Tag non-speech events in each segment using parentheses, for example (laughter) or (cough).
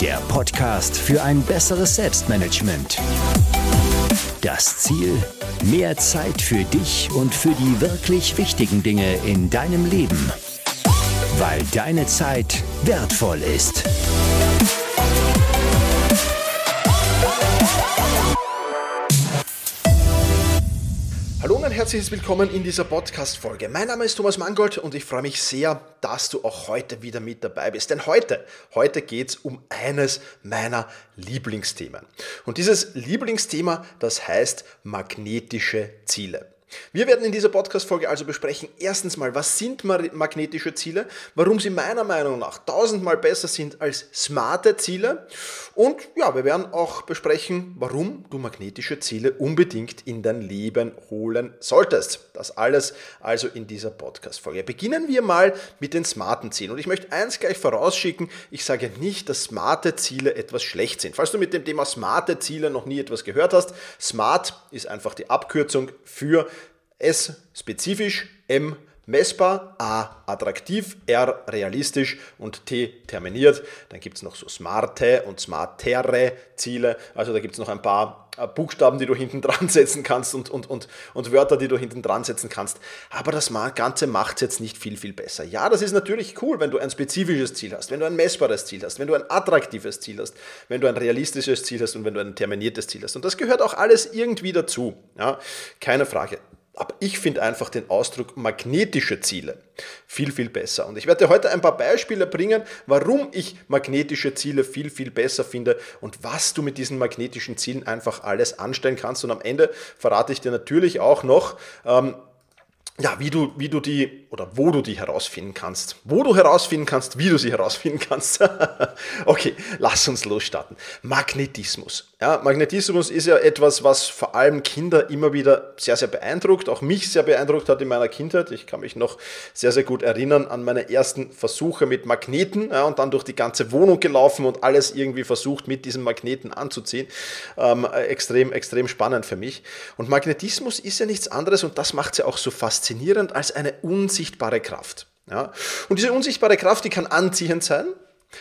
der Podcast für ein besseres Selbstmanagement. Das Ziel? Mehr Zeit für dich und für die wirklich wichtigen Dinge in deinem Leben. Weil deine Zeit wertvoll ist. Hallo und ein herzliches Willkommen in dieser Podcast-Folge. Mein Name ist Thomas Mangold und ich freue mich sehr, dass du auch heute wieder mit dabei bist. Denn heute, heute geht es um eines meiner Lieblingsthemen. Und dieses Lieblingsthema, das heißt magnetische Ziele. Wir werden in dieser Podcast-Folge also besprechen, erstens mal, was sind magnetische Ziele, warum sie meiner Meinung nach tausendmal besser sind als smarte Ziele und ja, wir werden auch besprechen, warum du magnetische Ziele unbedingt in dein Leben holen solltest. Das alles also in dieser Podcast-Folge. Beginnen wir mal mit den smarten Zielen und ich möchte eins gleich vorausschicken, ich sage nicht, dass smarte Ziele etwas schlecht sind. Falls du mit dem Thema smarte Ziele noch nie etwas gehört hast, smart ist einfach die Abkürzung für S spezifisch, M messbar, A attraktiv, R realistisch und T terminiert. Dann gibt es noch so smarte und smartere Ziele. Also da gibt es noch ein paar äh, Buchstaben, die du hinten (laughs) dran setzen kannst und, und, und, und Wörter, die du hinten dran setzen kannst. Aber das Ganze macht es jetzt nicht viel, viel besser. Ja, das ist natürlich cool, wenn du ein spezifisches Ziel hast, wenn du ein messbares Ziel hast, wenn du ein attraktives Ziel hast, wenn du ein realistisches Ziel hast und wenn du ein terminiertes Ziel hast. Und das gehört auch alles irgendwie dazu. Ja, keine Frage. Aber ich finde einfach den Ausdruck magnetische Ziele viel, viel besser. Und ich werde heute ein paar Beispiele bringen, warum ich magnetische Ziele viel, viel besser finde und was du mit diesen magnetischen Zielen einfach alles anstellen kannst. Und am Ende verrate ich dir natürlich auch noch, ähm, ja, wie du, wie du die oder wo du die herausfinden kannst. Wo du herausfinden kannst, wie du sie herausfinden (laughs) kannst. okay, lass uns losstarten. Magnetismus. Ja, Magnetismus ist ja etwas, was vor allem Kinder immer wieder sehr, sehr beeindruckt, auch mich sehr beeindruckt hat in meiner Kindheit. Ich kann mich noch sehr, sehr gut erinnern an meine ersten Versuche mit Magneten ja, und dann durch die ganze Wohnung gelaufen und alles irgendwie versucht mit diesen Magneten anzuziehen. Ähm, extrem, extrem spannend für mich. Und Magnetismus ist ja nichts anderes und das macht es ja auch so fast faszinierend als eine unsichtbare Kraft. Ja? Und diese unsichtbare Kraft, die kann anziehend sein,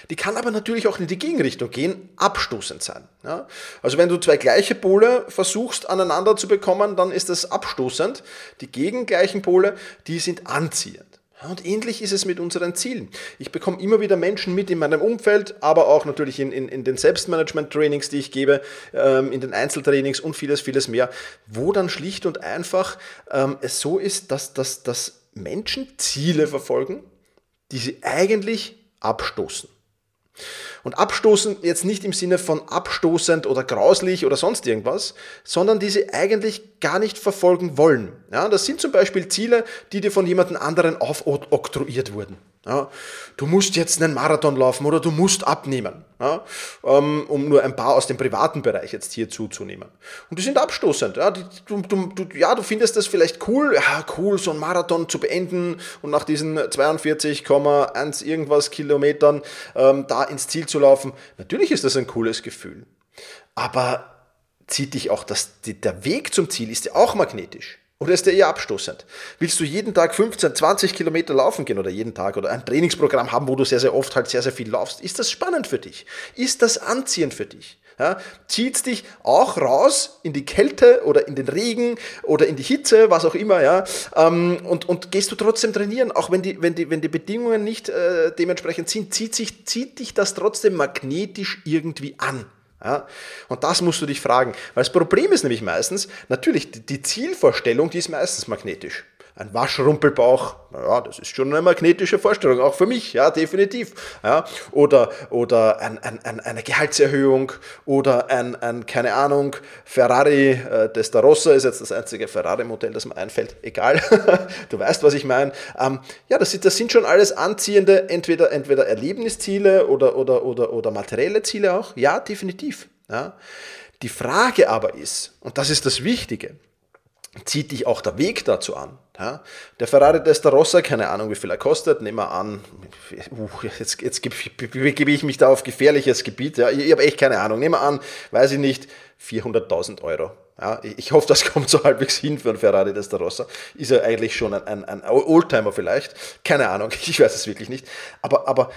die kann aber natürlich auch in die Gegenrichtung gehen, abstoßend sein. Ja? Also wenn du zwei gleiche Pole versuchst aneinander zu bekommen, dann ist das abstoßend. Die gegengleichen Pole, die sind anziehend. Und ähnlich ist es mit unseren Zielen. Ich bekomme immer wieder Menschen mit in meinem Umfeld, aber auch natürlich in, in, in den Selbstmanagement-Trainings, die ich gebe, ähm, in den Einzeltrainings und vieles, vieles mehr, wo dann schlicht und einfach ähm, es so ist, dass, dass, dass Menschen Ziele verfolgen, die sie eigentlich abstoßen. Und abstoßen jetzt nicht im Sinne von abstoßend oder grauslich oder sonst irgendwas, sondern die sie eigentlich gar nicht verfolgen wollen. Ja, das sind zum Beispiel Ziele, die dir von jemand anderen aufoktroyiert wurden. Ja, du musst jetzt einen Marathon laufen oder du musst abnehmen, ja, ähm, um nur ein paar aus dem privaten Bereich jetzt hier zuzunehmen. Und die sind abstoßend. Ja, die, du, du, ja, du findest das vielleicht cool, ja, cool, so einen Marathon zu beenden und nach diesen 42,1 irgendwas Kilometern ähm, da ins Ziel zu laufen. Natürlich ist das ein cooles Gefühl. Aber zieht dich auch das, der Weg zum Ziel ist ja auch magnetisch. Oder ist der eher abstoßend? Willst du jeden Tag 15, 20 Kilometer laufen gehen oder jeden Tag oder ein Trainingsprogramm haben, wo du sehr, sehr oft halt sehr, sehr viel laufst? Ist das spannend für dich? Ist das anziehend für dich? Ja, zieht dich auch raus in die Kälte oder in den Regen oder in die Hitze, was auch immer, ja, ähm, und, und gehst du trotzdem trainieren, auch wenn die, wenn die, wenn die Bedingungen nicht äh, dementsprechend sind, zieht, sich, zieht dich das trotzdem magnetisch irgendwie an. Ja? Und das musst du dich fragen. Weil das Problem ist nämlich meistens, natürlich, die Zielvorstellung, die ist meistens magnetisch. Ein Waschrumpelbauch, naja, das ist schon eine magnetische Vorstellung, auch für mich, ja, definitiv. Ja? Oder, oder ein, ein, ein, eine Gehaltserhöhung oder ein, ein, keine Ahnung, Ferrari äh, Testarossa ist jetzt das einzige Ferrari-Modell, das mir einfällt, egal, (laughs) du weißt, was ich meine. Ähm, ja, das, das sind schon alles anziehende, entweder, entweder Erlebnisziele oder, oder, oder, oder materielle Ziele auch, ja, definitiv. Ja? Die Frage aber ist, und das ist das Wichtige, zieht dich auch der Weg dazu an. Ja? Der Ferrari Testarossa, keine Ahnung, wie viel er kostet, nehmen wir an, uh, jetzt, jetzt begebe ich mich da auf gefährliches Gebiet, ja? ich, ich habe echt keine Ahnung, nehmen wir an, weiß ich nicht, 400.000 Euro. Ja, ich hoffe, das (laughs) kommt so halbwegs hin für einen Ferrari Testarossa. Ist ja eigentlich schon ein, ein, ein Oldtimer vielleicht. Keine Ahnung, (laughs) ich weiß es wirklich nicht. Aber, aber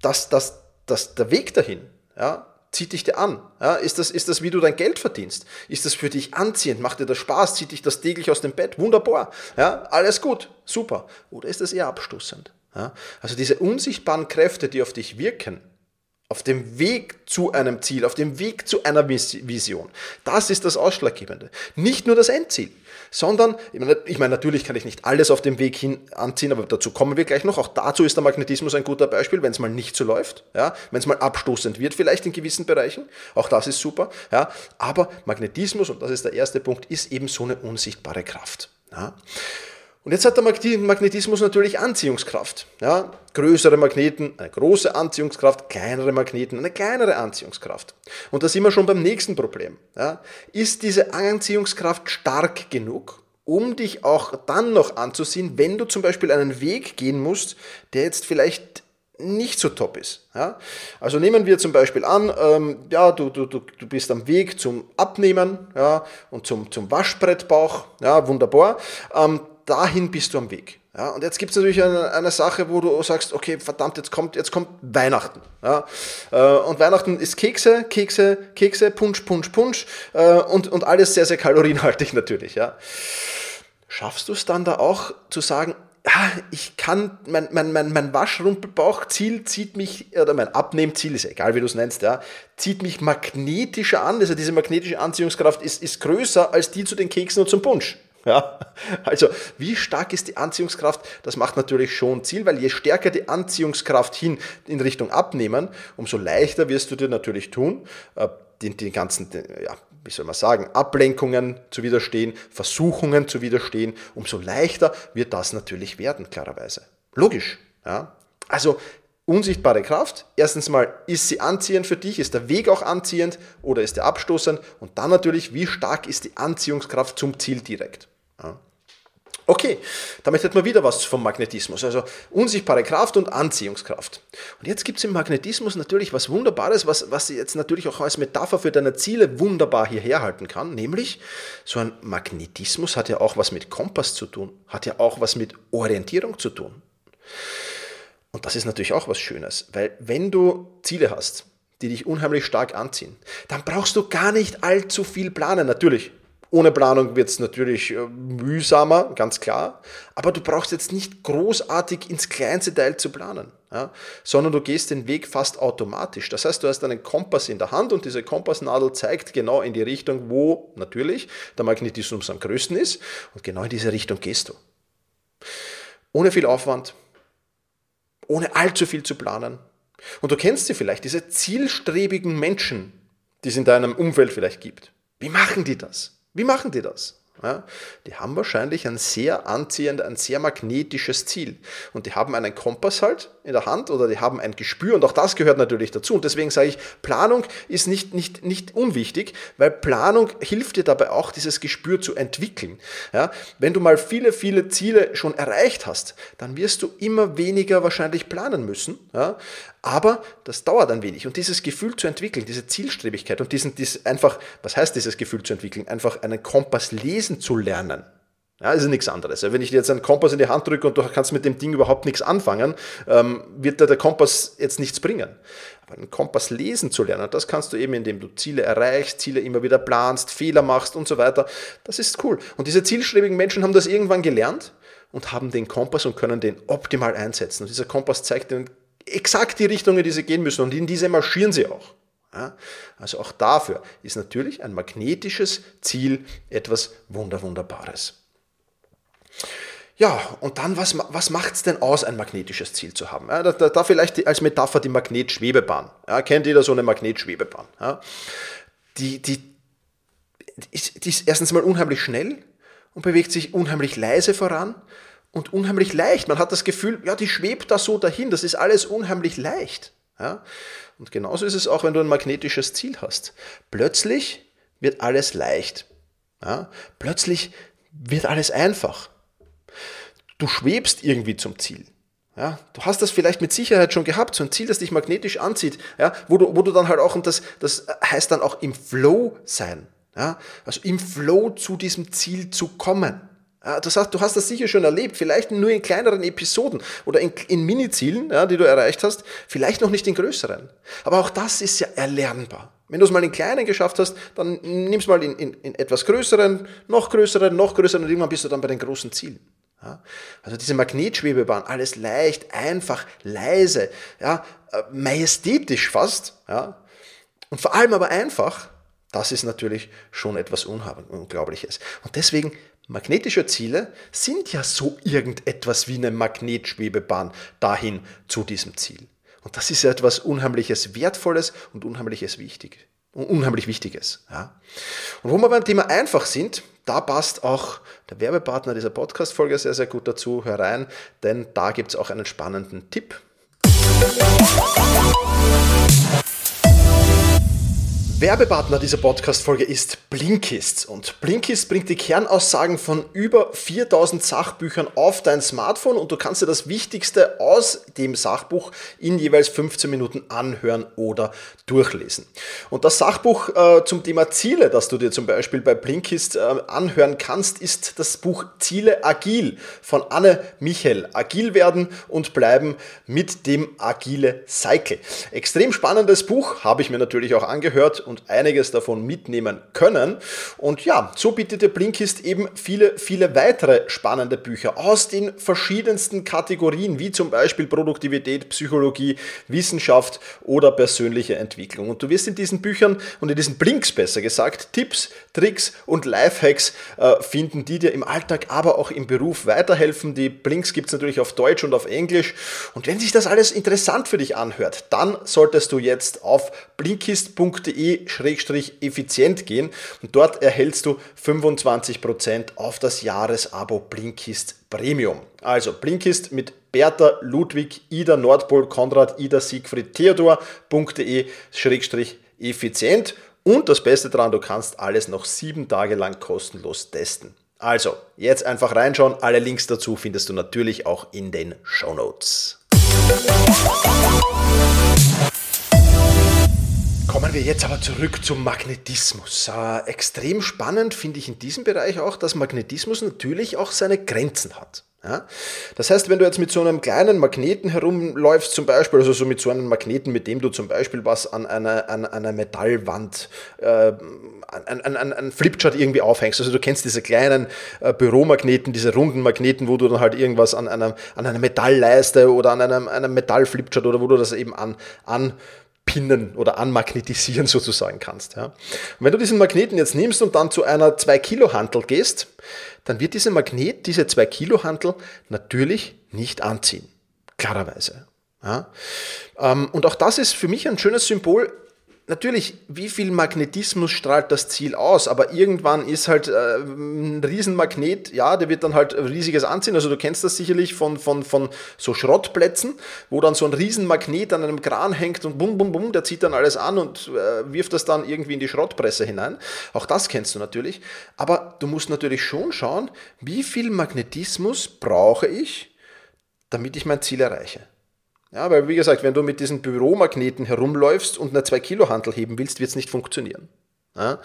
das, das, das, der Weg dahin, ja, zieht dich dir an? Ja, ist, das, ist das, wie du dein Geld verdienst? Ist das für dich anziehend? Macht dir das Spaß? Zieht dich das täglich aus dem Bett? Wunderbar. Ja, alles gut, super. Oder ist das eher abstoßend? Ja, also diese unsichtbaren Kräfte, die auf dich wirken, auf dem Weg zu einem Ziel, auf dem Weg zu einer Vision. Das ist das Ausschlaggebende. Nicht nur das Endziel, sondern, ich meine, ich meine, natürlich kann ich nicht alles auf dem Weg hin anziehen, aber dazu kommen wir gleich noch. Auch dazu ist der Magnetismus ein guter Beispiel, wenn es mal nicht so läuft, ja, wenn es mal abstoßend wird, vielleicht in gewissen Bereichen. Auch das ist super, ja. Aber Magnetismus, und das ist der erste Punkt, ist eben so eine unsichtbare Kraft. Ja. Und jetzt hat der Magnetismus natürlich Anziehungskraft. Ja? Größere Magneten, eine große Anziehungskraft, kleinere Magneten, eine kleinere Anziehungskraft. Und da sind wir schon beim nächsten Problem. Ja? Ist diese Anziehungskraft stark genug, um dich auch dann noch anzuziehen, wenn du zum Beispiel einen Weg gehen musst, der jetzt vielleicht nicht so top ist. Ja? Also nehmen wir zum Beispiel an, ähm, ja, du, du, du, du bist am Weg zum Abnehmen ja, und zum, zum Waschbrettbauch, ja, wunderbar. Ähm, dahin bist du am Weg. Ja, und jetzt gibt es natürlich eine, eine, Sache, wo du sagst, okay, verdammt, jetzt kommt, jetzt kommt Weihnachten. Ja, äh, und Weihnachten ist Kekse, Kekse, Kekse, Punsch, Punsch, Punsch äh, und, und alles sehr, sehr kalorienhaltig (laughs) natürlich. Ja. Schaffst du es dann da auch zu sagen, ja, ich kann, mein, mein, mein, mein Waschrumpelbauchziel zieht mich, oder mein Abnehmziel, ist egal wie du es nennst, ja, zieht mich magnetischer an. Also diese magnetische Anziehungskraft ist, ist größer als die zu den Keksen und zum Punsch. (laughs) Ja, also wie stark ist die Anziehungskraft? Das macht natürlich schon Ziel, weil je stärker die Anziehungskraft hin in Richtung Abnehmen, umso leichter wirst du dir natürlich tun, äh, den, den ganzen, ja, wie soll man sagen, Ablenkungen zu widerstehen, Versuchungen zu widerstehen, umso leichter wird das natürlich werden, klarerweise. Logisch. Ja? Also unsichtbare Kraft. Erstens mal, ist sie anziehend für dich? Ist der Weg auch anziehend oder ist er abstoßend? Und dann natürlich, wie stark ist die Anziehungskraft zum Ziel direkt? Okay, damit hätten wir wieder was vom Magnetismus, also unsichtbare Kraft und Anziehungskraft. Und jetzt gibt es im Magnetismus natürlich was Wunderbares, was, was jetzt natürlich auch als Metapher für deine Ziele wunderbar hierher halten kann, nämlich so ein Magnetismus hat ja auch was mit Kompass zu tun, hat ja auch was mit Orientierung zu tun. Und das ist natürlich auch was Schönes, weil wenn du Ziele hast, die dich unheimlich stark anziehen, dann brauchst du gar nicht allzu viel planen. Natürlich, ohne Planung wird es natürlich äh, mühsamer, ganz klar. Aber du brauchst jetzt nicht großartig ins kleinste Teil zu planen, ja, sondern du gehst den Weg fast automatisch. Das heißt, du hast einen Kompass in der Hand und diese Kompassnadel zeigt genau in die Richtung, wo natürlich der Magnetismus am größten ist. Und genau in diese Richtung gehst du. Ohne viel Aufwand, ohne allzu viel zu planen. Und du kennst sie vielleicht, diese zielstrebigen Menschen, die es in deinem Umfeld vielleicht gibt. Wie machen die das? Wie machen die das? Ja, die haben wahrscheinlich ein sehr anziehend, ein sehr magnetisches Ziel. Und die haben einen Kompass halt in der Hand oder die haben ein Gespür und auch das gehört natürlich dazu. Und deswegen sage ich, Planung ist nicht, nicht, nicht unwichtig, weil Planung hilft dir dabei auch, dieses Gespür zu entwickeln. Ja, wenn du mal viele, viele Ziele schon erreicht hast, dann wirst du immer weniger wahrscheinlich planen müssen. Ja, aber das dauert ein wenig. Und dieses Gefühl zu entwickeln, diese Zielstrebigkeit und diesen, dies einfach, was heißt dieses Gefühl zu entwickeln? Einfach einen Kompass lesen zu lernen. Ja, ist nichts anderes. Wenn ich jetzt einen Kompass in die Hand drücke und du kannst mit dem Ding überhaupt nichts anfangen, ähm, wird dir der Kompass jetzt nichts bringen. Aber einen Kompass lesen zu lernen, das kannst du eben, indem du Ziele erreichst, Ziele immer wieder planst, Fehler machst und so weiter. Das ist cool. Und diese zielstrebigen Menschen haben das irgendwann gelernt und haben den Kompass und können den optimal einsetzen. Und dieser Kompass zeigt ihnen exakt die Richtung, in die sie gehen müssen und in diese marschieren sie auch. Ja, also auch dafür ist natürlich ein magnetisches Ziel etwas Wunder, Wunderbares. Ja, und dann, was, was macht es denn aus, ein magnetisches Ziel zu haben? Ja, da, da, vielleicht als Metapher die Magnetschwebebahn. Ja, kennt jeder so eine Magnetschwebebahn? Ja, die, die, die ist erstens mal unheimlich schnell und bewegt sich unheimlich leise voran und unheimlich leicht. Man hat das Gefühl, ja, die schwebt da so dahin, das ist alles unheimlich leicht. Ja? Und genauso ist es auch, wenn du ein magnetisches Ziel hast. Plötzlich wird alles leicht. Ja? Plötzlich wird alles einfach. Du schwebst irgendwie zum Ziel. Ja, du hast das vielleicht mit Sicherheit schon gehabt, so ein Ziel, das dich magnetisch anzieht, ja, wo, du, wo du dann halt auch, und das, das heißt dann auch im Flow sein, ja, also im Flow zu diesem Ziel zu kommen. Das heißt, du hast das sicher schon erlebt, vielleicht nur in kleineren Episoden oder in, in Mini-Zielen, ja, die du erreicht hast, vielleicht noch nicht in größeren. Aber auch das ist ja erlernbar. Wenn du es mal in kleinen geschafft hast, dann nimm es mal in, in, in, etwas größeren, noch größeren, noch größeren und irgendwann bist du dann bei den großen Zielen. Ja? Also diese Magnetschwebebahn, alles leicht, einfach, leise, ja, äh, majestätisch fast, ja, und vor allem aber einfach, das ist natürlich schon etwas Unglaubliches. Und deswegen Magnetische Ziele sind ja so irgendetwas wie eine Magnetschwebebahn dahin zu diesem Ziel. Und das ist etwas Unheimliches Wertvolles und Unheimliches Wichtig, unheimlich Wichtiges. Ja. Und wo wir beim Thema einfach sind, da passt auch der Werbepartner dieser Podcast-Folge sehr, sehr gut dazu herein, denn da gibt es auch einen spannenden Tipp. Werbepartner dieser Podcast-Folge ist Blinkist. Und Blinkist bringt die Kernaussagen von über 4000 Sachbüchern auf dein Smartphone und du kannst dir das Wichtigste aus dem Sachbuch in jeweils 15 Minuten anhören oder durchlesen. Und das Sachbuch äh, zum Thema Ziele, das du dir zum Beispiel bei Blinkist äh, anhören kannst, ist das Buch Ziele Agil von Anne Michel. Agil werden und bleiben mit dem Agile Cycle. Extrem spannendes Buch, habe ich mir natürlich auch angehört und einiges davon mitnehmen können. Und ja, so bietet der Blinkist eben viele, viele weitere spannende Bücher aus den verschiedensten Kategorien, wie zum Beispiel Produktivität, Psychologie, Wissenschaft oder persönliche Entwicklung. Und du wirst in diesen Büchern und in diesen Blinks besser gesagt Tipps, Tricks und Lifehacks äh, finden, die dir im Alltag, aber auch im Beruf weiterhelfen. Die Blinks gibt es natürlich auf Deutsch und auf Englisch. Und wenn sich das alles interessant für dich anhört, dann solltest du jetzt auf blinkist.de effizient gehen und dort erhältst du 25% auf das Jahresabo Blinkist Premium. Also Blinkist mit Bertha, Ludwig, Ida, Nordpol, Konrad, Ida, Siegfried, Theodor.de effizient und das Beste daran, du kannst alles noch sieben Tage lang kostenlos testen. Also, jetzt einfach reinschauen. Alle Links dazu findest du natürlich auch in den Show Notes. Kommen wir jetzt aber zurück zum Magnetismus. Äh, extrem spannend finde ich in diesem Bereich auch, dass Magnetismus natürlich auch seine Grenzen hat. Ja? Das heißt, wenn du jetzt mit so einem kleinen Magneten herumläufst, zum Beispiel, also so mit so einem Magneten, mit dem du zum Beispiel was an einer, an einer Metallwand, äh, an, an, an, an Flipchart irgendwie aufhängst, also du kennst diese kleinen äh, Büromagneten, diese runden Magneten, wo du dann halt irgendwas an, einer, an einer Metallleiste oder an einem, einem Metallflipchart oder wo du das eben an, an pinnen oder anmagnetisieren (laughs) sozusagen kannst. Ja. Und wenn du diesen Magneten jetzt nimmst und dann zu einer 2 Kilo Hantel gehst, dann wird dieser Magnet diese 2 Kilo Hantel natürlich nicht anziehen. Klarerweise. Ja? Ähm, und auch das ist für mich ein schönes Symbol natürlich, wie viel Magnetismus strahlt das Ziel aus, aber irgendwann ist halt äh, ein Riesenmagnet, ja, der wird dann halt riesiges anziehen. Also du kennst das sicherlich von, von, von so Schrottplätzen, wo dann so ein Riesenmagnet an einem Kran hängt und bum, bum, bum, der zieht dann alles an und äh, wirft das dann irgendwie in die Schrottpresse hinein. Auch das kennst du natürlich. Aber du musst natürlich schon schauen, wie viel Magnetismus brauche ich, damit ich mein Ziel erreiche. Ja, weil wie gesagt, wenn du mit diesen Büromagneten herumläufst und eine 2-Kilo-Handel heben willst, wird es nicht funktionieren. Ja?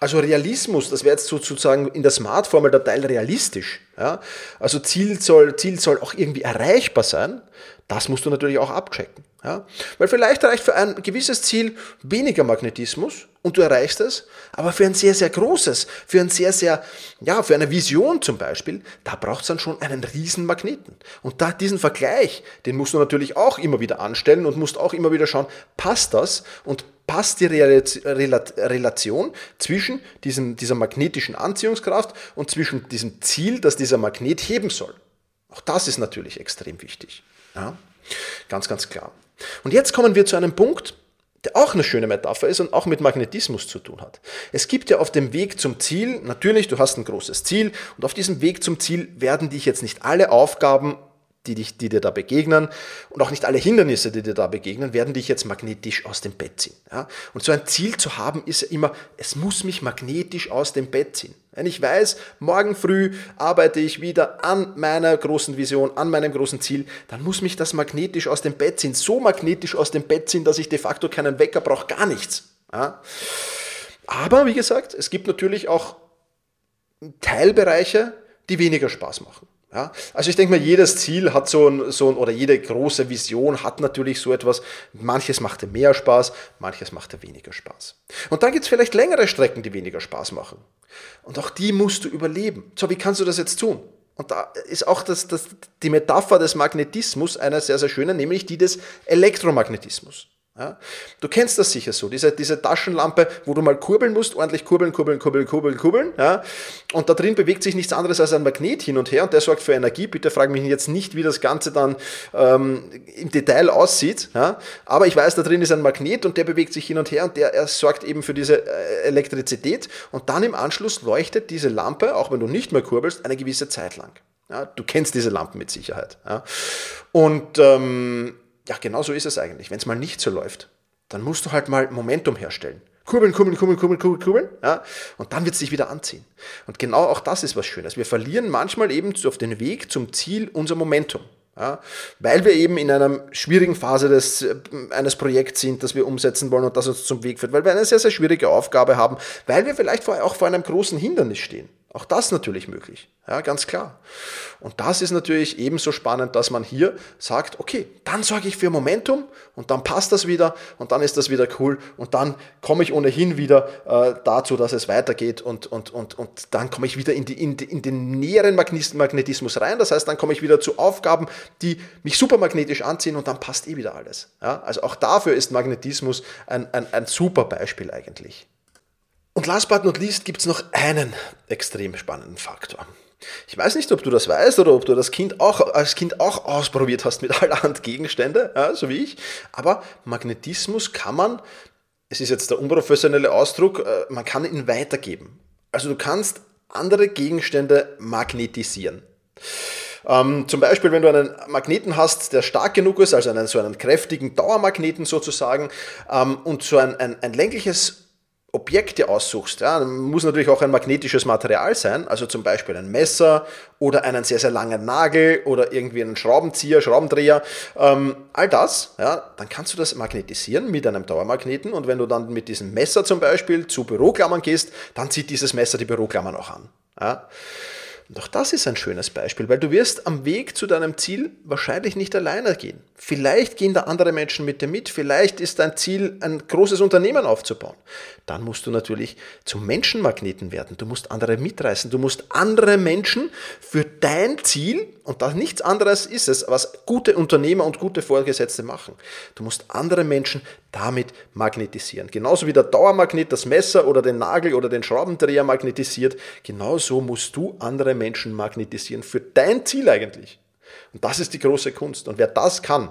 Also Realismus, das wäre jetzt sozusagen in der Smart-Formel der Teil realistisch. Ja? Also Ziel soll, Ziel soll auch irgendwie erreichbar sein. Das musst du natürlich auch abchecken. Ja? Weil vielleicht reicht für ein gewisses Ziel weniger Magnetismus und du erreichst es, aber für ein sehr, sehr großes, für ein sehr, sehr, ja, für eine Vision zum Beispiel, da braucht es dann schon einen riesen Magneten. Und da diesen Vergleich, den musst du natürlich auch immer wieder anstellen und musst auch immer wieder schauen, passt das und passt die Relation zwischen diesem, dieser magnetischen Anziehungskraft und zwischen diesem Ziel, das dieser Magnet heben soll. Auch das ist natürlich extrem wichtig. Ja? Ganz, ganz klar. Und jetzt kommen wir zu einem Punkt, der auch eine schöne Metapher ist und auch mit Magnetismus zu tun hat. Es gibt ja auf dem Weg zum Ziel, natürlich, du hast ein großes Ziel und auf diesem Weg zum Ziel werden dich jetzt nicht alle Aufgaben die, dich, die dir da begegnen und auch nicht alle Hindernisse, die dir da begegnen, werden dich jetzt magnetisch aus dem Bett ziehen. Ja? Und so ein Ziel zu haben, ist ja immer, es muss mich magnetisch aus dem Bett ziehen. Wenn ich weiß, morgen früh arbeite ich wieder an meiner großen Vision, an meinem großen Ziel, dann muss mich das magnetisch aus dem Bett ziehen. So magnetisch aus dem Bett ziehen, dass ich de facto keinen Wecker brauche, gar nichts. Ja? Aber wie gesagt, es gibt natürlich auch Teilbereiche, die weniger Spaß machen. Ja, also ich denke mal, jedes Ziel hat so ein, so ein, oder jede große Vision hat natürlich so etwas. Manches machte mehr Spaß, manches machte weniger Spaß. Und dann gibt es vielleicht längere Strecken, die weniger Spaß machen. Und auch die musst du überleben. So, wie kannst du das jetzt tun? Und da ist auch das, das, die Metapher des Magnetismus eine sehr, sehr schöne, nämlich die des Elektromagnetismus. Ja? Du kennst das sicher so, diese, diese Taschenlampe, wo du mal kurbeln musst, ordentlich kurbeln, kurbeln, kurbeln, kurbeln, kurbeln. Ja? Und da drin bewegt sich nichts anderes als ein Magnet hin und her und der sorgt für Energie. Bitte frag mich jetzt nicht, wie das Ganze dann ähm, im Detail aussieht. Ja? Aber ich weiß, da drin ist ein Magnet und der bewegt sich hin und her und der er sorgt eben für diese äh, Elektrizität. Und dann im Anschluss leuchtet diese Lampe, auch wenn du nicht mehr kurbelst, eine gewisse Zeit lang. Ja? Du kennst diese Lampen mit Sicherheit. Ja? Und ähm, ja, genau so ist es eigentlich. Wenn es mal nicht so läuft, dann musst du halt mal Momentum herstellen. Kurbeln, kurbeln, kurbeln, kurbeln, kurbeln, kurbeln, ja, und dann wird es dich wieder anziehen. Und genau auch das ist was Schönes. Wir verlieren manchmal eben auf den Weg zum Ziel unser Momentum. Ja, weil wir eben in einer schwierigen Phase des, äh, eines Projekts sind, das wir umsetzen wollen und das uns zum Weg führt, weil wir eine sehr, sehr schwierige Aufgabe haben, weil wir vielleicht auch vor einem großen Hindernis stehen. Auch das natürlich möglich, ja, ganz klar. Und das ist natürlich ebenso spannend, dass man hier sagt, okay, dann sorge ich für Momentum und dann passt das wieder und dann ist das wieder cool und dann komme ich ohnehin wieder äh, dazu, dass es weitergeht und, und, und, und dann komme ich wieder in, die, in, die, in den näheren Magnetismus rein. Das heißt, dann komme ich wieder zu Aufgaben, die mich supermagnetisch anziehen und dann passt eh wieder alles. Ja, also auch dafür ist Magnetismus ein, ein, ein super Beispiel eigentlich. Und last but not least gibt es noch einen extrem spannenden Faktor. Ich weiß nicht, ob du das weißt oder ob du das Kind auch, als Kind auch ausprobiert hast mit allerhand Gegenstände, ja, so wie ich. Aber Magnetismus kann man, es ist jetzt der unprofessionelle Ausdruck, äh, man kann ihn weitergeben. Also du kannst andere Gegenstände magnetisieren. Ähm, zum Beispiel, wenn du einen Magneten hast, der stark genug ist, also einen so einen kräftigen Dauermagneten sozusagen, ähm, und so ein, ein, ein längliches Objekte aussuchst, ja, muss natürlich auch ein magnetisches Material sein, also zum Beispiel ein Messer oder einen sehr, sehr langen Nagel oder irgendwie einen Schraubenzieher, Schraubendreher, ähm, all das, ja, dann kannst du das magnetisieren mit einem Dauermagneten und wenn du dann mit diesem Messer zum Beispiel zu Büroklammern gehst, dann zieht dieses Messer die Büroklammern auch an. Ja. Und auch das ist ein schönes Beispiel, weil du wirst am Weg zu deinem Ziel wahrscheinlich nicht alleine gehen. Vielleicht gehen da andere Menschen mit dir mit, vielleicht ist dein Ziel, ein großes Unternehmen aufzubauen. Dann musst du natürlich zum Menschenmagneten werden. Du musst andere mitreißen. Du musst andere Menschen für dein Ziel, und das nichts anderes ist es, was gute Unternehmer und gute Vorgesetzte machen. Du musst andere Menschen damit magnetisieren. Genauso wie der Dauermagnet das Messer oder den Nagel oder den Schraubendreher magnetisiert, genauso musst du andere Menschen magnetisieren für dein Ziel eigentlich. Und das ist die große Kunst. Und wer das kann,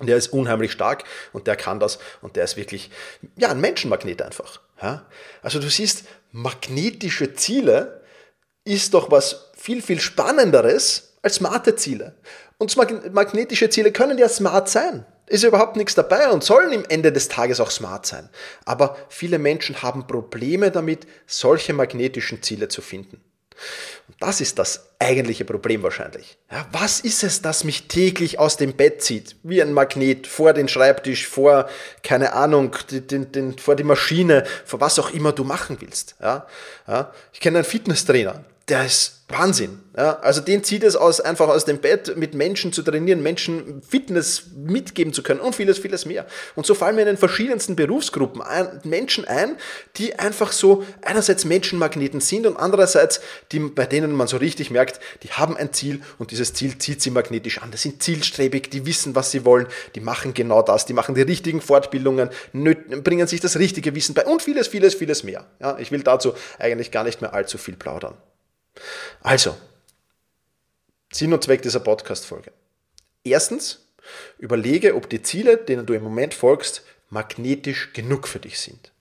der ist unheimlich stark und der kann das und der ist wirklich, ja, ein Menschenmagnet einfach. Ja? Also du siehst, magnetische Ziele ist doch was viel, viel spannenderes als smarte Ziele. Und magnetische Ziele können ja smart sein. Ist überhaupt nichts dabei und sollen im Ende des Tages auch smart sein. Aber viele Menschen haben Probleme damit, solche magnetischen Ziele zu finden. Und das ist das eigentliche Problem wahrscheinlich. Ja, was ist es, das mich täglich aus dem Bett zieht? Wie ein Magnet vor den Schreibtisch, vor, keine Ahnung, den, den, vor die Maschine, vor was auch immer du machen willst. Ja, ja. Ich kenne einen Fitnesstrainer, der ist Wahnsinn. Ja, also den zieht es aus, einfach aus dem Bett mit Menschen zu trainieren, Menschen Fitness mitgeben zu können und vieles, vieles mehr. Und so fallen mir in den verschiedensten Berufsgruppen ein, Menschen ein, die einfach so einerseits Menschenmagneten sind und andererseits, die, bei denen man so richtig merkt, die haben ein Ziel und dieses Ziel zieht sie magnetisch an. Das sind zielstrebig, die wissen, was sie wollen, die machen genau das, die machen die richtigen Fortbildungen, bringen sich das richtige Wissen bei und vieles, vieles, vieles mehr. Ja, ich will dazu eigentlich gar nicht mehr allzu viel plaudern. Also, Sinn und Zweck dieser Podcast-Folge. Erstens, überlege, ob die Ziele, denen du im Moment folgst, magnetisch genug für dich sind.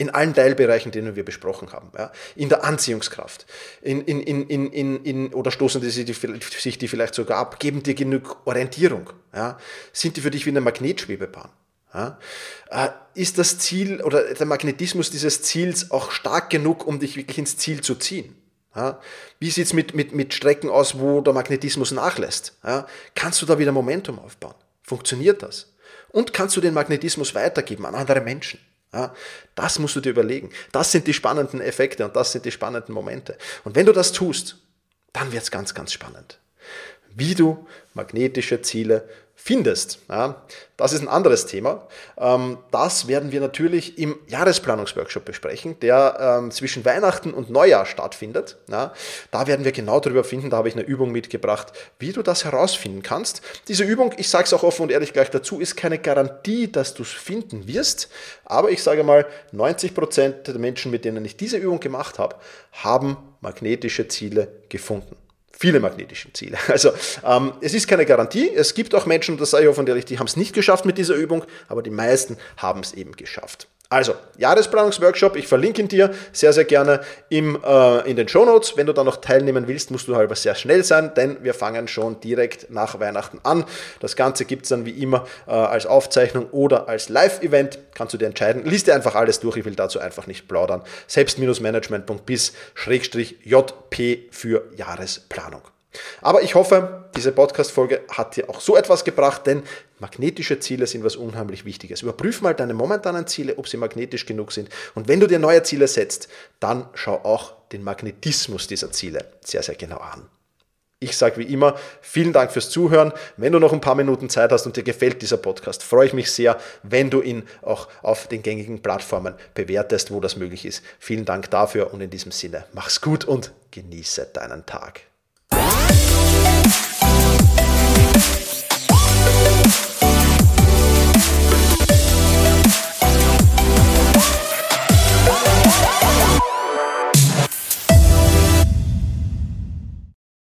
In allen Teilbereichen, denen wir besprochen haben. Ja. In der Anziehungskraft. In, in, in, in, in, oder stoßen die, die, sich die vielleicht sogar ab? Geben dir genug Orientierung? Ja. Sind die für dich wie eine Magnetschwebebahn? Ja. Äh, ist das Ziel oder der Magnetismus dieses Ziels auch stark genug, um dich wirklich ins Ziel zu ziehen? Ja, wie sieht es mit, mit, mit Strecken aus, wo der Magnetismus nachlässt? Ja, kannst du da wieder Momentum aufbauen? Funktioniert das? Und kannst du den Magnetismus weitergeben an andere Menschen? Ja, das musst du dir überlegen. Das sind die spannenden Effekte und das sind die spannenden Momente. Und wenn du das tust, dann wird es ganz, ganz spannend. Wie du magnetische Ziele findest. Ja, das ist ein anderes Thema. Ähm, das werden wir natürlich im Jahresplanungsworkshop besprechen, der ähm, zwischen Weihnachten und Neujahr stattfindet. Ja, da werden wir genau darüber finden, da habe ich eine Übung mitgebracht, wie du das herausfinden kannst. Diese Übung, ich sage es auch offen und ehrlich gleich dazu, ist keine Garantie, dass du es finden wirst, aber ich sage mal, 90 Prozent der Menschen, mit denen ich diese Übung gemacht habe, haben magnetische Ziele gefunden viele magnetische Ziele. (laughs) Also ähm, es ist keine Garantie. Es gibt auch Menschen, das sage ich offen ehrlich, die haben es nicht geschafft mit dieser Übung, aber die meisten haben es eben geschafft. Also, Jahresplanungsworkshop, ich verlinke ihn dir sehr, sehr gerne im, äh, in den Show Notes. Wenn du da noch teilnehmen willst, musst du halt sehr schnell sein, denn wir fangen schon direkt nach Weihnachten an. Das Ganze gibt es dann wie immer äh, als Aufzeichnung oder als Live-Event. Kannst du dir entscheiden. Lies dir einfach alles durch, ich will dazu einfach nicht plaudern. Selbst-management.bis-jp für Jahresplanung. Aber ich hoffe, diese Podcast-Folge hat dir auch so etwas gebracht, denn magnetische Ziele sind was unheimlich Wichtiges. Überprüf mal deine momentanen Ziele, ob sie magnetisch genug sind. Und wenn du dir neue Ziele setzt, dann schau auch den Magnetismus dieser Ziele sehr, sehr genau an. Ich sage wie immer, vielen Dank fürs Zuhören. Wenn du noch ein paar Minuten Zeit hast und dir gefällt dieser Podcast, freue ich mich sehr, wenn du ihn auch auf den gängigen Plattformen bewertest, wo das möglich ist. Vielen Dank dafür und in diesem Sinne, mach's gut und genieße deinen Tag. Bye.